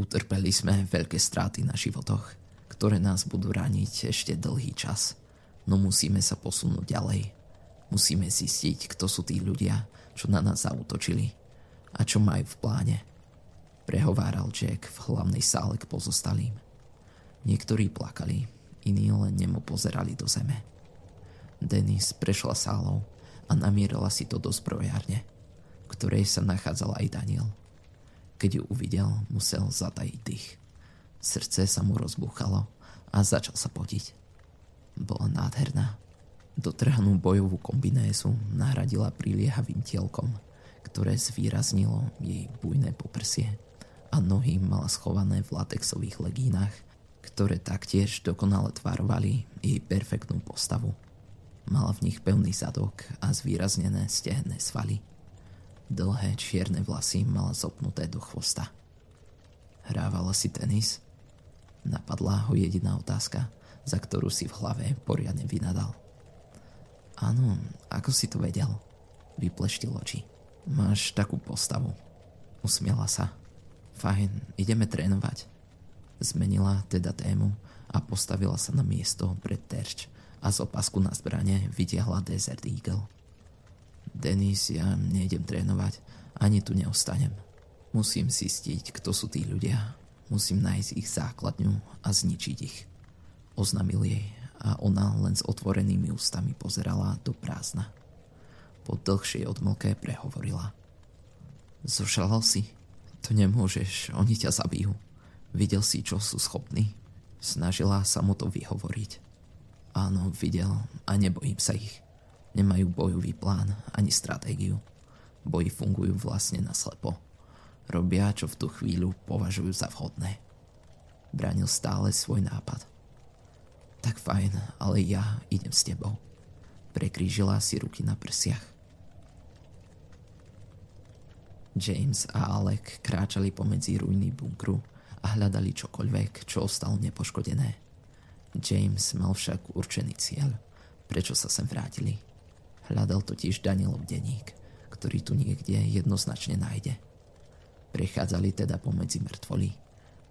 Utrpeli sme veľké straty na životoch, ktoré nás budú raniť ešte dlhý čas. No musíme sa posunúť ďalej. Musíme zistiť, kto sú tí ľudia, čo na nás zautočili a čo majú v pláne. Prehováral Jack v hlavnej sále k pozostalým. Niektorí plakali, iní len nemo pozerali do zeme. Denis prešla sálou a namierala si to do zbrojárne, ktorej sa nachádzal aj Daniel. Keď ju uvidel, musel zatajiť dých. Srdce sa mu rozbúchalo a začal sa potiť. Bola nádherná. Dotrhanú bojovú kombinézu nahradila priliehavým tielkom, ktoré zvýraznilo jej bujné poprsie a nohy mala schované v latexových legínach, ktoré taktiež dokonale tvarovali jej perfektnú postavu. Mala v nich pevný zadok a zvýraznené stehné svaly. Dlhé čierne vlasy mala zopnuté do chvosta. Hrávala si tenis? Napadla ho jediná otázka, za ktorú si v hlave poriadne vynadal. Áno, ako si to vedel? Vypleštil oči. Máš takú postavu. Usmiela sa. Fajn, ideme trénovať. Zmenila teda tému a postavila sa na miesto pred terč a z opasku na zbrane vytiahla Desert Eagle. Denis, ja nejdem trénovať, ani tu neostanem. Musím zistiť, kto sú tí ľudia. Musím nájsť ich základňu a zničiť ich. Oznamil jej a ona len s otvorenými ústami pozerala do prázdna. Po dlhšej odmlke prehovorila. Zošalal si? To nemôžeš, oni ťa zabijú. Videl si, čo sú schopní? Snažila sa mu to vyhovoriť. Áno, videl a nebojím sa ich. Nemajú bojový plán ani stratégiu. Boji fungujú vlastne na slepo. Robia, čo v tú chvíľu považujú za vhodné. Bránil stále svoj nápad. Tak fajn, ale ja idem s tebou. Prekrížila si ruky na prsiach. James a Alec kráčali pomedzi ruiny bunkru a hľadali čokoľvek, čo ostalo nepoškodené. James mal však určený cieľ, prečo sa sem vrátili. Hľadal totiž Danielov denník, ktorý tu niekde jednoznačne nájde. Prechádzali teda pomedzi mŕtvoly,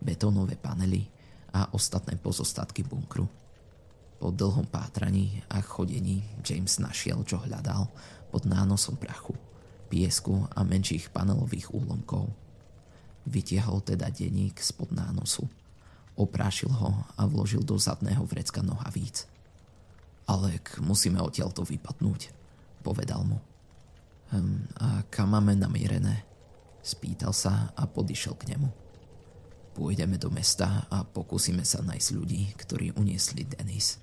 betónové panely a ostatné pozostatky bunkru. Po dlhom pátraní a chodení James našiel, čo hľadal pod nánosom prachu – piesku a menších panelových úlomkov. Vytiahol teda denník spod nánosu. Oprášil ho a vložil do zadného vrecka nohavíc. Alek, musíme odtiaľto vypadnúť, povedal mu. Hm, a kam máme namierené? Spýtal sa a podišiel k nemu. Pôjdeme do mesta a pokúsime sa nájsť ľudí, ktorí uniesli Denis.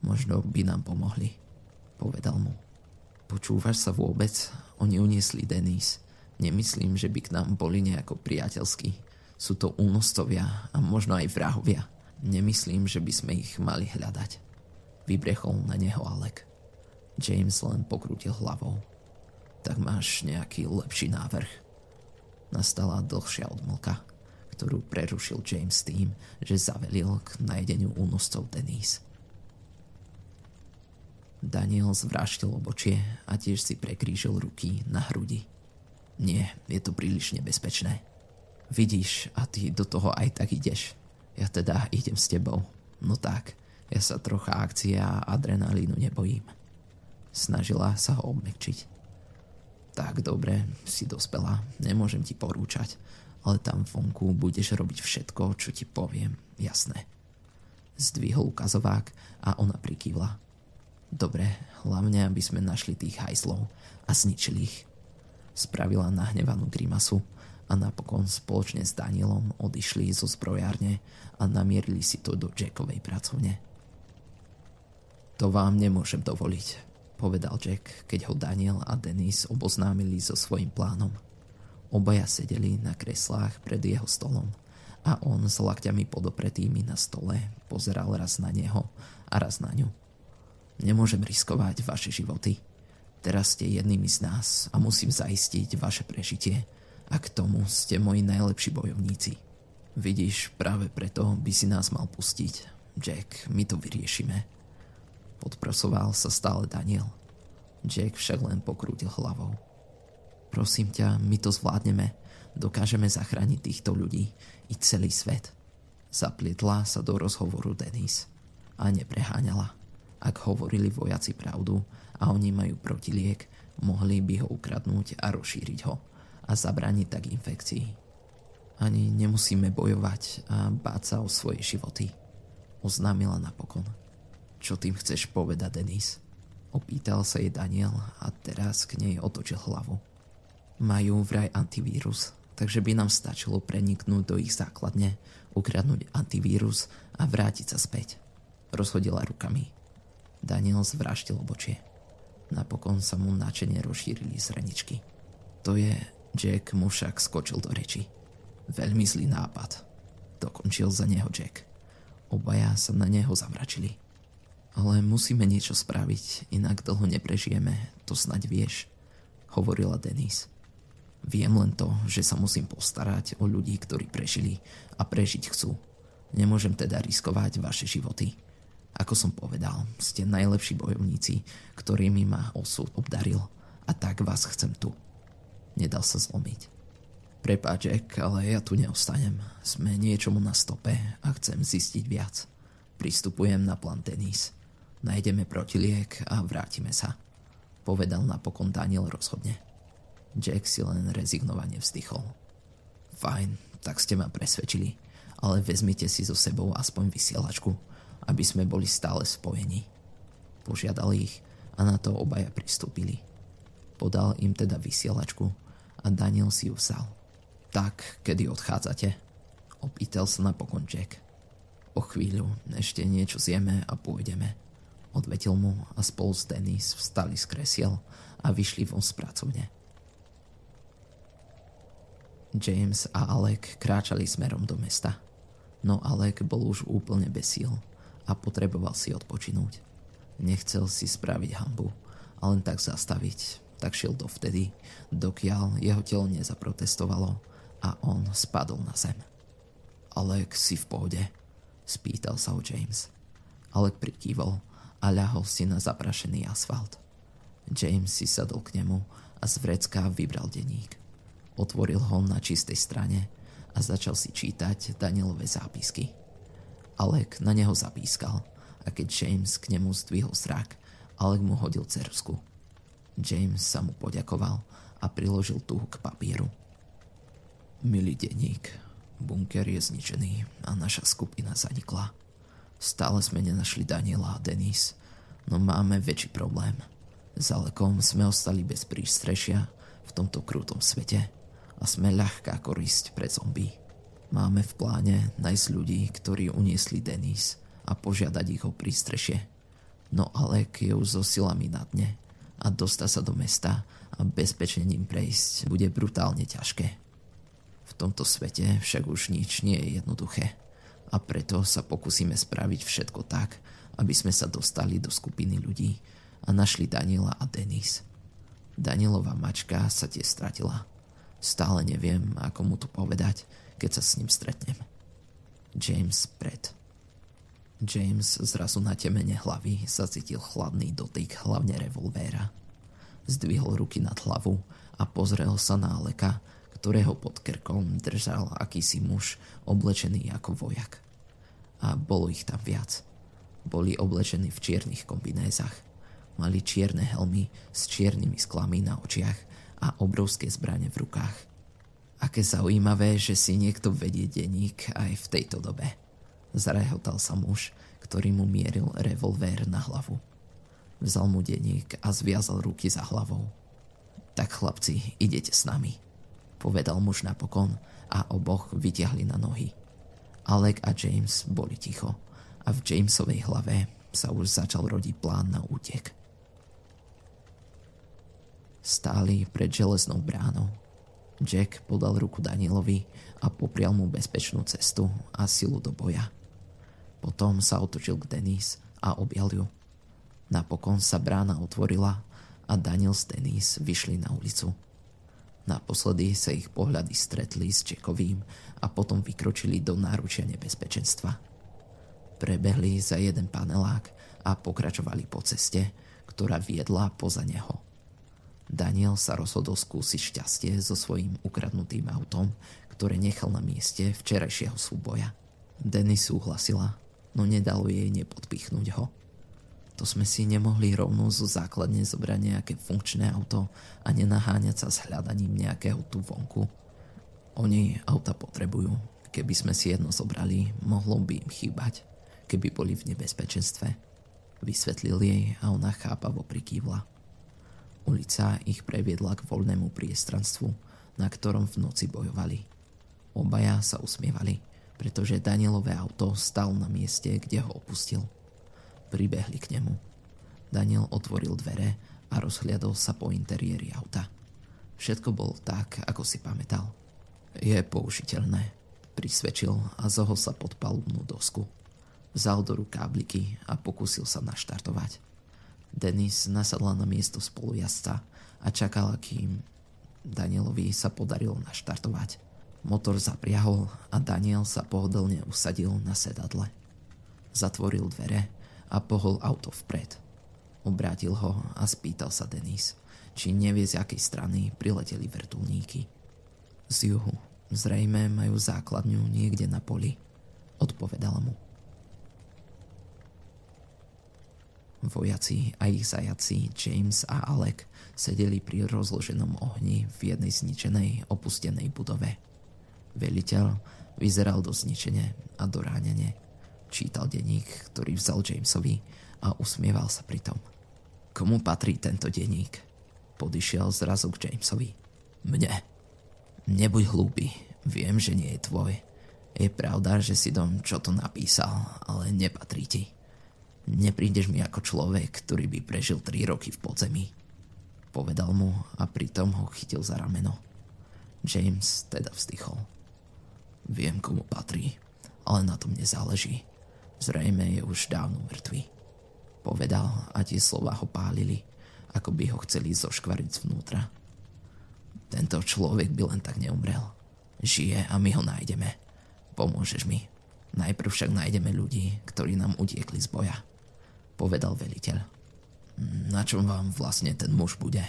Možno by nám pomohli, povedal mu. Počúvaš sa vôbec? Oni uniesli Denis. Nemyslím, že by k nám boli nejako priateľskí. Sú to únostovia a možno aj vrahovia. Nemyslím, že by sme ich mali hľadať. Vybrechol na neho Alek. James len pokrutil hlavou. Tak máš nejaký lepší návrh. Nastala dlhšia odmlka, ktorú prerušil James tým, že zavelil k najedeniu únoscov Denise. Daniel zvráštil obočie a tiež si prekrížil ruky na hrudi. Nie, je to príliš nebezpečné. Vidíš, a ty do toho aj tak ideš. Ja teda idem s tebou. No tak, ja sa trocha akcie a adrenalínu nebojím. Snažila sa ho obmekčiť. Tak dobre, si dospela, nemôžem ti porúčať, ale tam vonku budeš robiť všetko, čo ti poviem, jasné. Zdvihol ukazovák a ona prikývla. Dobre, hlavne aby sme našli tých hajzlov a zničili ich. Spravila nahnevanú grimasu a napokon spoločne s Danielom odišli zo zbrojárne a namierili si to do Jackovej pracovne. To vám nemôžem dovoliť, povedal Jack, keď ho Daniel a Denis oboznámili so svojím plánom. Obaja sedeli na kreslách pred jeho stolom a on s lakťami podopretými na stole pozeral raz na neho a raz na ňu. Nemôžem riskovať vaše životy. Teraz ste jednými z nás a musím zaistiť vaše prežitie. A k tomu ste moji najlepší bojovníci. Vidíš, práve preto by si nás mal pustiť. Jack, my to vyriešime. Podprosoval sa stále Daniel. Jack však len pokrútil hlavou. Prosím ťa, my to zvládneme. Dokážeme zachrániť týchto ľudí i celý svet. Zaplietla sa do rozhovoru Denis a nepreháňala. Ak hovorili vojaci pravdu a oni majú protiliek, mohli by ho ukradnúť a rozšíriť ho a zabrániť tak infekcii. Ani nemusíme bojovať a báť sa o svoje životy. Oznámila napokon. Čo tým chceš povedať, Denis? Opýtal sa jej Daniel a teraz k nej otočil hlavu. Majú vraj antivírus, takže by nám stačilo preniknúť do ich základne, ukradnúť antivírus a vrátiť sa späť. Rozhodila rukami. Daniel zvráštil obočie. Napokon sa mu načene rozšírili zreničky. To je, Jack mu však skočil do reči. Veľmi zlý nápad. Dokončil za neho Jack. Obaja sa na neho zamračili. Ale musíme niečo spraviť, inak dlho neprežijeme, to snaď vieš, hovorila Denise. Viem len to, že sa musím postarať o ľudí, ktorí prežili a prežiť chcú. Nemôžem teda riskovať vaše životy. Ako som povedal, ste najlepší bojovníci, ktorými ma osud obdaril a tak vás chcem tu. Nedal sa zlomiť. Prepáč, Jack, ale ja tu neostanem. Sme niečomu na stope a chcem zistiť viac. Pristupujem na plán tenis. Nájdeme protiliek a vrátime sa. Povedal napokon Daniel rozhodne. Jack si len rezignovane vzdychol. Fajn, tak ste ma presvedčili, ale vezmite si so sebou aspoň vysielačku, aby sme boli stále spojení. Požiadal ich a na to obaja pristúpili. Podal im teda vysielačku a Daniel si ju vzal. Tak, kedy odchádzate? Opýtal sa napokon Jack. O chvíľu, ešte niečo zjeme a pôjdeme. Odvetil mu a spolu s Denis vstali z kresiel a vyšli von z pracovne. James a Alec kráčali smerom do mesta. No Alec bol už úplne bez síl a potreboval si odpočinúť. Nechcel si spraviť hambu a len tak zastaviť, tak šiel dovtedy, dokiaľ jeho telo nezaprotestovalo a on spadol na zem. Alec si v pohode? Spýtal sa ho James. Alec prikývol a ľahol si na zaprašený asfalt. James si sadol k nemu a z vrecka vybral denník. Otvoril ho na čistej strane a začal si čítať Danielové zápisky. Alek na neho zapískal a keď James k nemu zdvihol zrak, Alek mu hodil cersku. James sa mu poďakoval a priložil tuhu k papieru. Milý denník, bunker je zničený a naša skupina zanikla. Stále sme nenašli Daniela a Denis, no máme väčší problém. Za sme ostali bez prístrešia v tomto krútom svete a sme ľahká korisť pre zombie. Máme v pláne nájsť ľudí, ktorí uniesli Denis a požiadať ich o prístrešie. No Alek je už so silami na dne a dostať sa do mesta a bezpečne ním prejsť bude brutálne ťažké. V tomto svete však už nič nie je jednoduché a preto sa pokúsime spraviť všetko tak, aby sme sa dostali do skupiny ľudí a našli Daniela a Denis. Danielová mačka sa tiež stratila Stále neviem, ako mu to povedať, keď sa s ním stretnem. James Brett. James zrazu na temene hlavy zacítil chladný dotyk hlavne revolvéra. Zdvihol ruky nad hlavu a pozrel sa na Aleka, ktorého pod krkom držal akýsi muž oblečený ako vojak. A bolo ich tam viac. Boli oblečení v čiernych kombinézach. Mali čierne helmy s čiernymi sklami na očiach a obrovské zbranie v rukách. Aké zaujímavé, že si niekto vedie denník aj v tejto dobe. Zarehotal sa muž, ktorý mu mieril revolvér na hlavu. Vzal mu denník a zviazal ruky za hlavou. Tak chlapci, idete s nami, povedal muž napokon a oboch vytiahli na nohy. Alec a James boli ticho a v Jamesovej hlave sa už začal rodiť plán na útek. Stáli pred železnou bránou. Jack podal ruku Danielovi a poprial mu bezpečnú cestu a silu do boja. Potom sa otočil k Denis a objal ju. Napokon sa brána otvorila a Daniel s Denis vyšli na ulicu. Naposledy sa ich pohľady stretli s Jackovým a potom vykročili do náručia nebezpečenstva. Prebehli za jeden panelák a pokračovali po ceste, ktorá viedla poza neho. Daniel sa rozhodol skúsiť šťastie so svojím ukradnutým autom, ktoré nechal na mieste včerajšieho súboja. Denny súhlasila, no nedalo jej nepodpichnúť ho. To sme si nemohli rovno zo základne zobrať nejaké funkčné auto a nenaháňať sa s hľadaním nejakého tu vonku. Oni auta potrebujú. Keby sme si jedno zobrali, mohlo by im chýbať, keby boli v nebezpečenstve. Vysvetlil jej a ona chápavo prikývla. Ulica ich previedla k voľnému priestranstvu, na ktorom v noci bojovali. Obaja sa usmievali, pretože Danielové auto stal na mieste, kde ho opustil. Pribehli k nemu. Daniel otvoril dvere a rozhliadol sa po interiéri auta. Všetko bolo tak, ako si pamätal. Je použiteľné, prisvedčil a zohol sa pod palubnú dosku. Vzal do rúk kábliky a pokúsil sa naštartovať. Denis nasadla na miesto spolujazca a čakala, kým Danielovi sa podarilo naštartovať. Motor zapriahol a Daniel sa pohodlne usadil na sedadle. Zatvoril dvere a pohol auto vpred. Obrátil ho a spýtal sa Denis, či nevie z akej strany prileteli vrtulníky. Z juhu. Zrejme majú základňu niekde na poli. Odpovedala mu. Vojaci a ich zajaci James a Alec sedeli pri rozloženom ohni v jednej zničenej opustenej budove. Veliteľ vyzeral do zničenie a doránenie. Čítal denník, ktorý vzal Jamesovi a usmieval sa pritom. Komu patrí tento denník? Podišiel zrazu k Jamesovi. Mne. Nebuď hlúpy, viem, že nie je tvoj. Je pravda, že si dom čo to napísal, ale nepatrí ti. Neprídeš mi ako človek, ktorý by prežil 3 roky v podzemí. Povedal mu a pritom ho chytil za rameno. James teda vzdychol. Viem, komu patrí, ale na tom nezáleží. Zrejme je už dávno mŕtvý. Povedal a tie slova ho pálili, ako by ho chceli zoškvariť zvnútra. Tento človek by len tak neumrel. Žije a my ho nájdeme. Pomôžeš mi. Najprv však nájdeme ľudí, ktorí nám utiekli z boja povedal veliteľ. Na čom vám vlastne ten muž bude?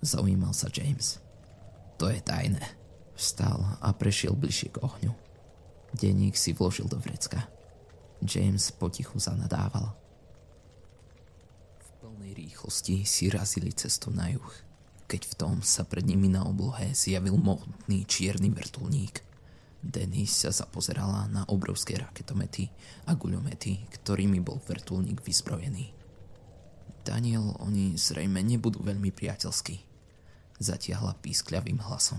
Zaujímal sa James. To je tajné. Vstal a prešiel bližšie k ohňu. Denník si vložil do vrecka. James potichu zanadával. V plnej rýchlosti si razili cestu na juh, keď v tom sa pred nimi na oblohe zjavil mohutný čierny vrtulník. Denis sa zapozerala na obrovské raketomety a guľomety, ktorými bol vrtulník vyzbrojený. Daniel, oni zrejme nebudú veľmi priateľskí, zatiahla pískľavým hlasom.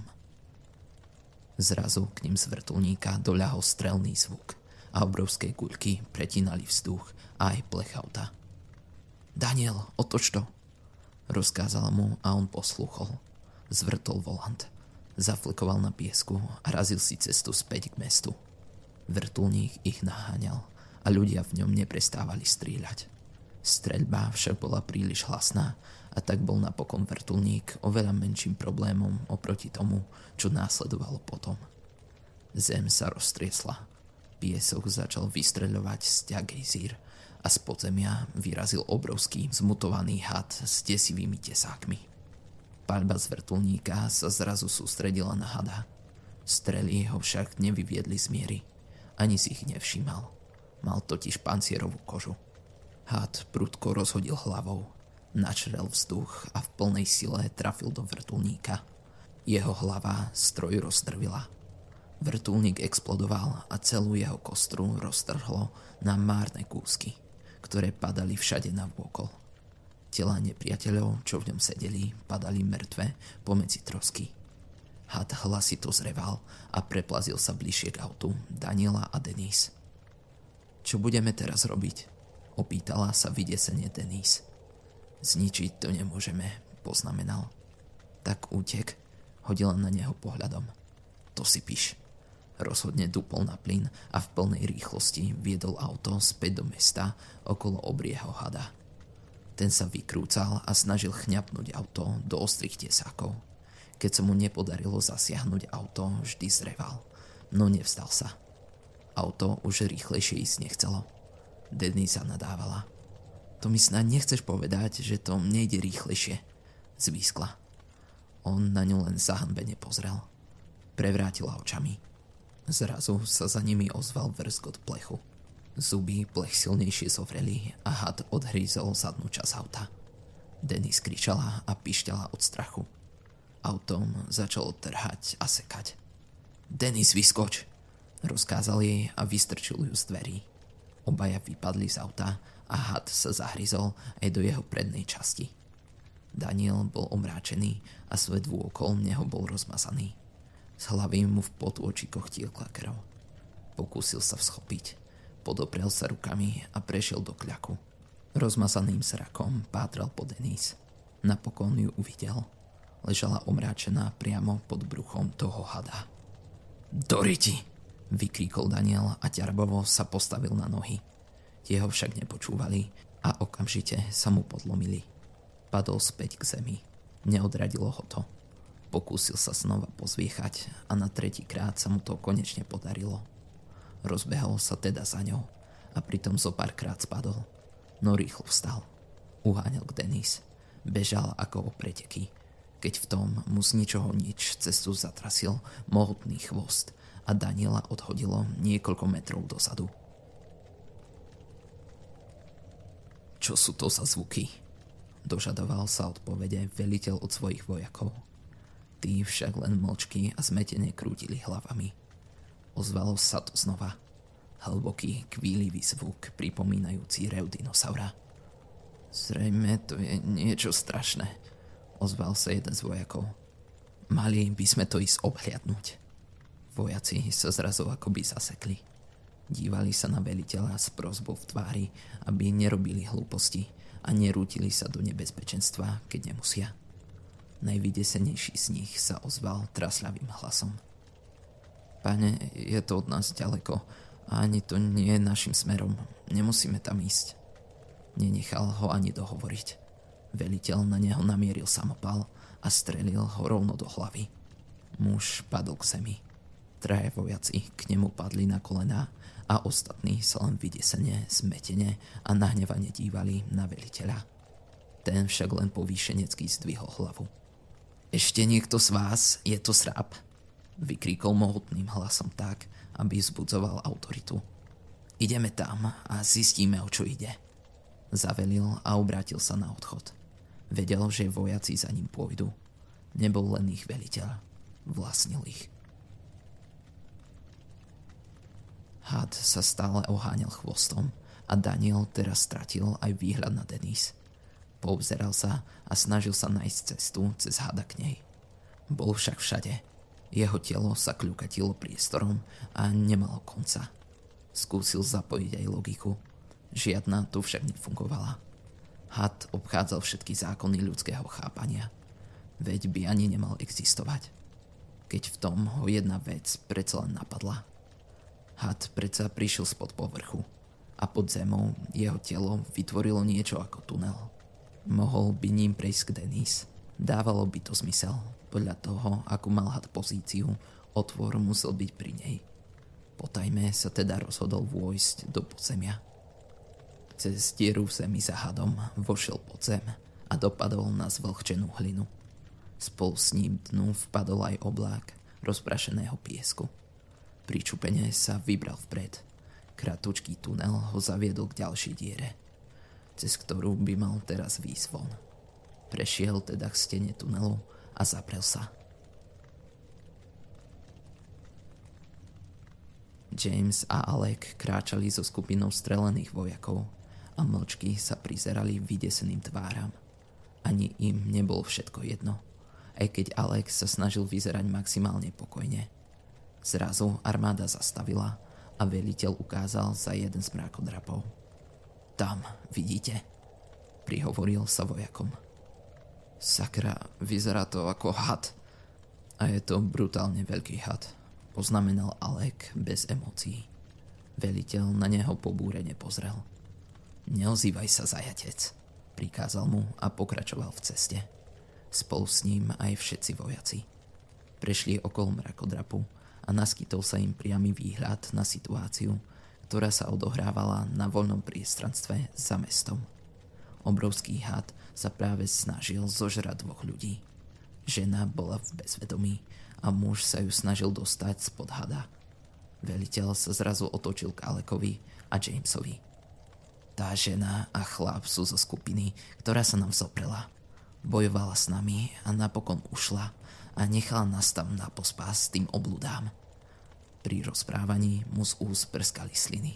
Zrazu k ním z vrtulníka doľahol strelný zvuk a obrovské guľky pretínali vzduch a aj plechauta. Daniel, otoč to, rozkázala mu a on posluchol. Zvrtol volant – Zaflekoval na piesku a razil si cestu späť k mestu. Vrtulník ich naháňal a ľudia v ňom neprestávali strieľať. Streľba však bola príliš hlasná a tak bol napokon vrtulník oveľa menším problémom oproti tomu, čo následovalo potom. Zem sa roztriesla. Piesok začal vystreľovať z gejzír a z podzemia vyrazil obrovský zmutovaný had s desivými tesákmi. Paľba z vrtulníka sa zrazu sústredila na hada. Strely ho však nevyviedli z miery. Ani si ich nevšímal. Mal totiž pancierovú kožu. Had prudko rozhodil hlavou. Načrel vzduch a v plnej sile trafil do vrtulníka. Jeho hlava stroj roztrvila. Vrtulník explodoval a celú jeho kostru roztrhlo na márne kúsky, ktoré padali všade na vôkol. Tela nepriateľov, čo v ňom sedeli, padali mŕtve pomedzi trosky. Had hlasito zreval a preplazil sa bližšie k autu Daniela a Denise. Čo budeme teraz robiť? Opýtala sa vydesene Denise. Zničiť to nemôžeme, poznamenal. Tak útek, hodila na neho pohľadom. To si píš. Rozhodne dupol na plyn a v plnej rýchlosti viedol auto späť do mesta okolo obrieho hada. Ten sa vykrúcal a snažil chňapnúť auto do ostrých tesákov. Keď sa mu nepodarilo zasiahnuť auto, vždy zreval, no nevstal sa. Auto už rýchlejšie ísť nechcelo. sa nadávala. To mi snad nechceš povedať, že to nejde rýchlejšie, zvýskla. On na ňu len zahanbene pozrel. Prevrátila očami. Zrazu sa za nimi ozval vrskot plechu. Zuby plech silnejšie zovreli a had odhrízol zadnú časť auta. Denis kričala a pišťala od strachu. Autom začalo trhať a sekať. Denis, vyskoč! Rozkázal jej a vystrčil ju z dverí. Obaja vypadli z auta a had sa zahryzol aj do jeho prednej časti. Daniel bol omráčený a svet vôkol neho bol rozmazaný. Z hlavy mu v potu oči tiekla krv. Pokúsil sa vzchopiť. Podoprel sa rukami a prešiel do kľaku. Rozmazaným zrakom pátral po Denise. Napokon ju uvidel. Ležala omráčená priamo pod bruchom toho hada. Doriti! Vykríkol Daniel a ťarbovo sa postavil na nohy. Jeho však nepočúvali a okamžite sa mu podlomili. Padol späť k zemi. Neodradilo ho to. Pokúsil sa znova pozviechať a na tretí krát sa mu to konečne podarilo. Rozbehol sa teda za ňou a pritom zo párkrát spadol no rýchlo vstal. Uháňal k Denis. Bežal ako o preteky, keď v tom mu z ničoho nič cestu zatrasil mohutný chvost a Daniela odhodilo niekoľko metrov dozadu. Čo sú to za zvuky? Dožadoval sa odpovede veliteľ od svojich vojakov. Tí však len mlčky a zmetene krútili hlavami. Ozvalo sa to znova – hlboký, kvílivý zvuk pripomínajúci rev dinosaura. Zrejme to je niečo strašné, ozval sa jeden z vojakov. Mali by sme to ísť obhliadnúť. Vojaci sa zrazu akoby zasekli. Dívali sa na veliteľa s prozbou v tvári, aby nerobili hlúposti a nerútili sa do nebezpečenstva, keď nemusia. Najvydesenejší z nich sa ozval trasľavým hlasom. Pane, je to od nás ďaleko, a ani to nie je našim smerom. Nemusíme tam ísť. Nenechal ho ani dohovoriť. Veliteľ na neho namieril samopal a strelil ho rovno do hlavy. Muž padol k zemi. Traje vojaci k nemu padli na kolená a ostatní sa len vydesene, zmetene a nahnevane dívali na veliteľa. Ten však len povýšenecký zdvihol hlavu. Ešte niekto z vás je to srap? Vykríkol mohutným hlasom tak, aby zbudzoval autoritu. Ideme tam a zistíme, o čo ide. Zavelil a obrátil sa na odchod. Vedel, že vojaci za ním pôjdu. Nebol len ich veliteľ. Vlastnil ich. Had sa stále oháňal chvostom a Daniel teraz stratil aj výhľad na Denis. Poobzeral sa a snažil sa nájsť cestu cez hada k nej. Bol však všade jeho telo sa kľukatilo priestorom a nemalo konca. Skúsil zapojiť aj logiku. Žiadna tu však nefungovala. Had obchádzal všetky zákony ľudského chápania. Veď by ani nemal existovať. Keď v tom ho jedna vec predsa len napadla. Had predsa prišiel spod povrchu a pod zemou jeho telo vytvorilo niečo ako tunel. Mohol by ním prejsť k Denis. Dávalo by to zmysel, podľa toho, ako mal had pozíciu, otvor musel byť pri nej. Potajme sa teda rozhodol vôjsť do podzemia. Cez dieru v zemi za hadom vošiel pod zem a dopadol na zvlhčenú hlinu. Spolu s ním dnu vpadol aj oblák rozprašeného piesku. Pričupene sa vybral vpred. Kratučký tunel ho zaviedol k ďalšej diere, cez ktorú by mal teraz von. Prešiel teda k stene tunelu a zaprel sa. James a Alec kráčali so skupinou strelených vojakov a mlčky sa prizerali vydeseným tváram. Ani im nebolo všetko jedno, aj keď Alex sa snažil vyzerať maximálne pokojne. Zrazu armáda zastavila a veliteľ ukázal za jeden z mrakodrapov. Tam, vidíte? Prihovoril sa vojakom. Sakra, vyzerá to ako had. A je to brutálne veľký had, poznamenal Alek bez emócií. Veliteľ na neho pobúrene pozrel. Neozývaj sa, zajatec, prikázal mu a pokračoval v ceste. Spolu s ním aj všetci vojaci. Prešli okolo mrakodrapu a naskytol sa im priamy výhľad na situáciu, ktorá sa odohrávala na voľnom priestranstve za mestom. Obrovský had sa práve snažil zožrať dvoch ľudí. Žena bola v bezvedomí a muž sa ju snažil dostať spod hada. Veliteľ sa zrazu otočil k Alekovi a Jamesovi. Tá žena a chlap sú zo skupiny, ktorá sa nám zoprela. Bojovala s nami a napokon ušla a nechala nás tam na pospas s tým obludám. Pri rozprávaní mu z úst prskali sliny.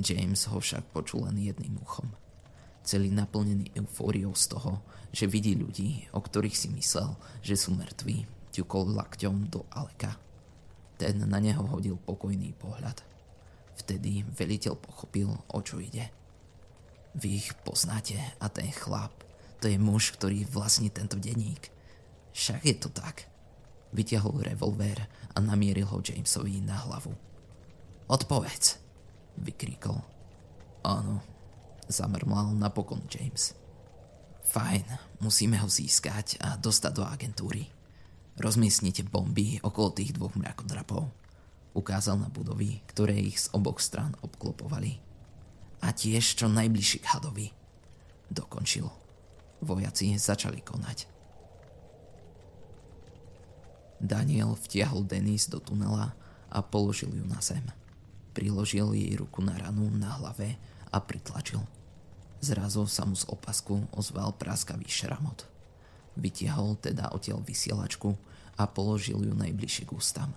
James ho však počul len jedným uchom. Celý naplnený eufóriou z toho, že vidí ľudí, o ktorých si myslel, že sú mŕtvi, ťukol lakťom do Aleka. Ten na neho hodil pokojný pohľad. Vtedy veliteľ pochopil, o čo ide. Vy ich poznáte a ten chlap, to je muž, ktorý vlastní tento denník. Však je to tak. Vyťahol revolver a namieril ho Jamesovi na hlavu. Odpovedz, vykríkol. Áno, zamrmal napokon James. Fajn, musíme ho získať a dostať do agentúry. Rozmiestnite bomby okolo tých dvoch mrakodrapov. Ukázal na budovy, ktoré ich z oboch strán obklopovali. A tiež čo najbližšie k hadovi. Dokončil. Vojaci začali konať. Daniel vtiahol Denis do tunela a položil ju na zem. Priložil jej ruku na ranu na hlave a pritlačil. Zrazu sa mu z opasku ozval praskavý šramot. Vytiahol teda odtiaľ vysielačku a položil ju najbližšie k ústam.